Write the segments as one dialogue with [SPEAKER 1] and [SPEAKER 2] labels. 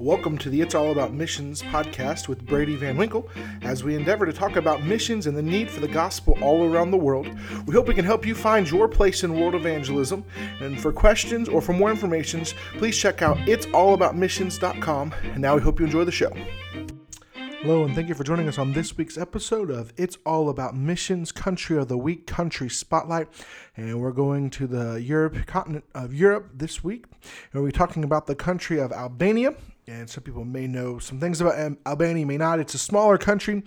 [SPEAKER 1] Welcome to the It's All About Missions podcast with Brady Van Winkle as we endeavor to talk about missions and the need for the gospel all around the world. We hope we can help you find your place in world evangelism. And for questions or for more information, please check out it'sallaboutmissions.com. And now we hope you enjoy the show. Hello, and thank you for joining us on this week's episode of It's All About Missions Country of the Week Country Spotlight. And we're going to the Europe continent of Europe this week. And we're talking about the country of Albania and some people may know some things about Albania, may not. It's a smaller country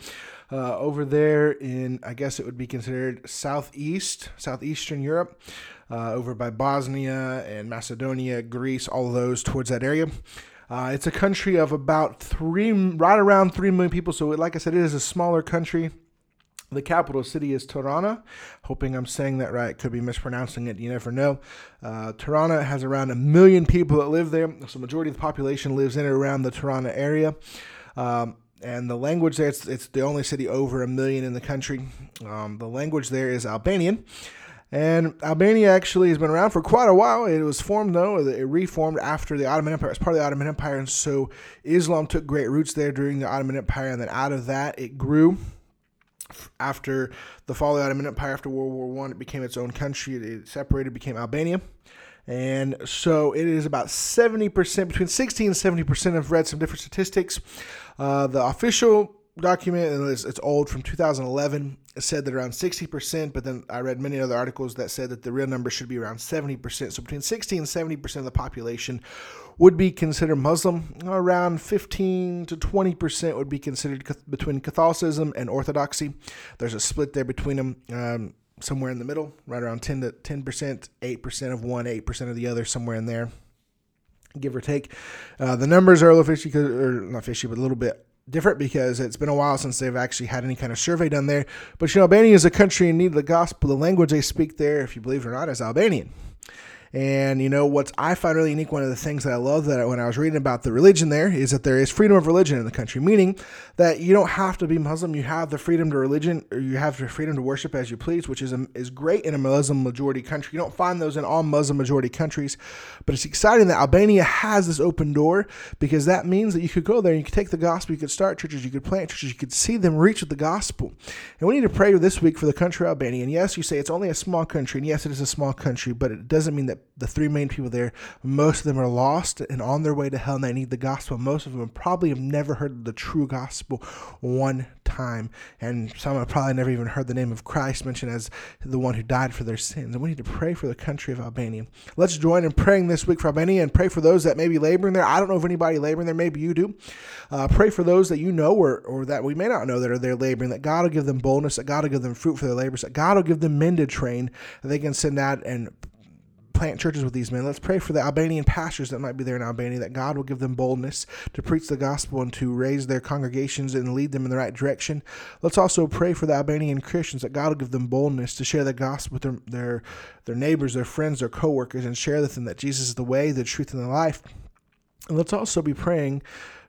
[SPEAKER 1] uh, over there in, I guess it would be considered southeast, southeastern Europe, uh, over by Bosnia and Macedonia, Greece, all those towards that area. Uh, it's a country of about three, right around three million people. So, like I said, it is a smaller country. The capital city is Tirana. Hoping I'm saying that right. Could be mispronouncing it. You never know. Uh, Tirana has around a million people that live there. So majority of the population lives in and around the Tirana area. Um, and the language there, it's, it's, the only city over a million in the country. Um, the language there is Albanian. And Albania actually has been around for quite a while. It was formed, though, it reformed after the Ottoman Empire. It's part of the Ottoman Empire. And so Islam took great roots there during the Ottoman Empire. And then out of that, it grew after the fall of the Ottoman Empire after World War One, it became its own country. It separated, became Albania. And so it is about 70%, between 60 and 70%. I've read some different statistics. Uh, the official document, and it's, it's old from 2011, it said that around 60%, but then I read many other articles that said that the real number should be around 70%. So between 60 and 70% of the population would be considered Muslim. Around 15 to 20% would be considered between Catholicism and Orthodoxy. There's a split there between them. Um, somewhere in the middle, right around 10 to 10%, 8% of one, 8% of the other, somewhere in there, give or take. Uh, the numbers are a little fishy, or not fishy, but a little bit different because it's been a while since they've actually had any kind of survey done there. But you know, Albania is a country in need of the gospel. The language they speak there, if you believe it or not, is Albanian. And you know what I find really unique, one of the things that I love that when I was reading about the religion there is that there is freedom of religion in the country, meaning that you don't have to be Muslim. You have the freedom to religion, or you have the freedom to worship as you please, which is a, is great in a Muslim majority country. You don't find those in all Muslim majority countries, but it's exciting that Albania has this open door because that means that you could go there and you could take the gospel, you could start churches, you could plant churches, you could see them reach with the gospel. And we need to pray this week for the country of Albania. And yes, you say it's only a small country, and yes, it is a small country, but it doesn't mean that the three main people there, most of them are lost and on their way to hell and they need the gospel. Most of them probably have never heard the true gospel one time. And some have probably never even heard the name of Christ mentioned as the one who died for their sins. And we need to pray for the country of Albania. Let's join in praying this week for Albania and pray for those that may be laboring there. I don't know if anybody laboring there. Maybe you do. Uh, pray for those that you know or, or that we may not know that are there laboring, that God will give them boldness, that God will give them fruit for their labors, that God will give them men to train, that they can send out and plant churches with these men. Let's pray for the Albanian pastors that might be there in Albania, that God will give them boldness to preach the gospel and to raise their congregations and lead them in the right direction. Let's also pray for the Albanian Christians that God will give them boldness to share the gospel with their their, their neighbors, their friends, their coworkers, and share with them that Jesus is the way, the truth, and the life. And let's also be praying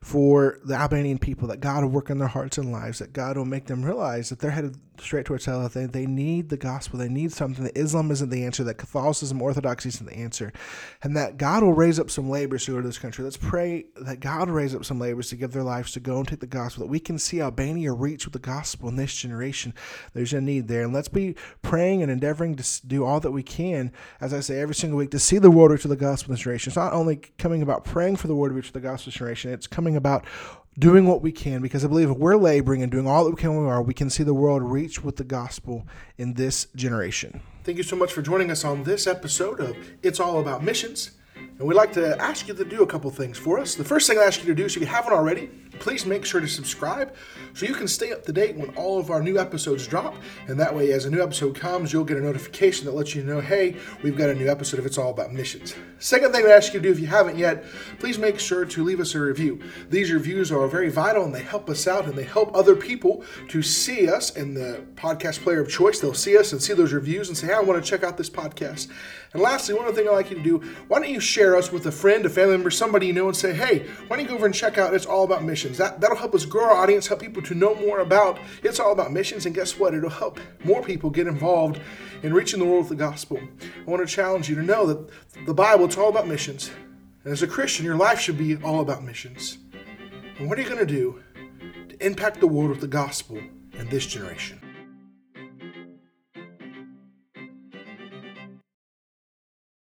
[SPEAKER 1] for the Albanian people, that God will work in their hearts and lives, that God will make them realize that they're headed straight towards hell, that they, they need the gospel, they need something, that Islam isn't the answer, that Catholicism, Orthodoxy isn't the answer, and that God will raise up some laborers to go to this country. Let's pray that God will raise up some laborers to give their lives to go and take the gospel, that we can see Albania reach with the gospel in this generation. There's a need there. And let's be praying and endeavoring to do all that we can, as I say every single week, to see the world reach with the gospel in this generation. It's not only coming about praying for the world to reach with the gospel generation, it's coming about doing what we can because I believe if we're laboring and doing all that we can we are, we can see the world reach with the gospel in this generation. Thank you so much for joining us on this episode of It's All About Missions. And we'd like to ask you to do a couple things for us. The first thing I ask you to do, so if you haven't already, please make sure to subscribe so you can stay up to date when all of our new episodes drop. And that way, as a new episode comes, you'll get a notification that lets you know, hey, we've got a new episode if it's all about missions. Second thing I ask you to do, if you haven't yet, please make sure to leave us a review. These reviews are very vital and they help us out and they help other people to see us in the podcast player of choice. They'll see us and see those reviews and say, hey, I want to check out this podcast. And lastly, one other thing I'd like you to do, why don't you share us with a friend, a family member, somebody you know, and say, hey, why don't you go over and check out It's All About Missions? That, that'll help us grow our audience, help people to know more about It's All About Missions. And guess what? It'll help more people get involved in reaching the world with the gospel. I want to challenge you to know that the Bible, it's all about missions. And as a Christian, your life should be all about missions. And what are you going to do to impact the world with the gospel in this generation?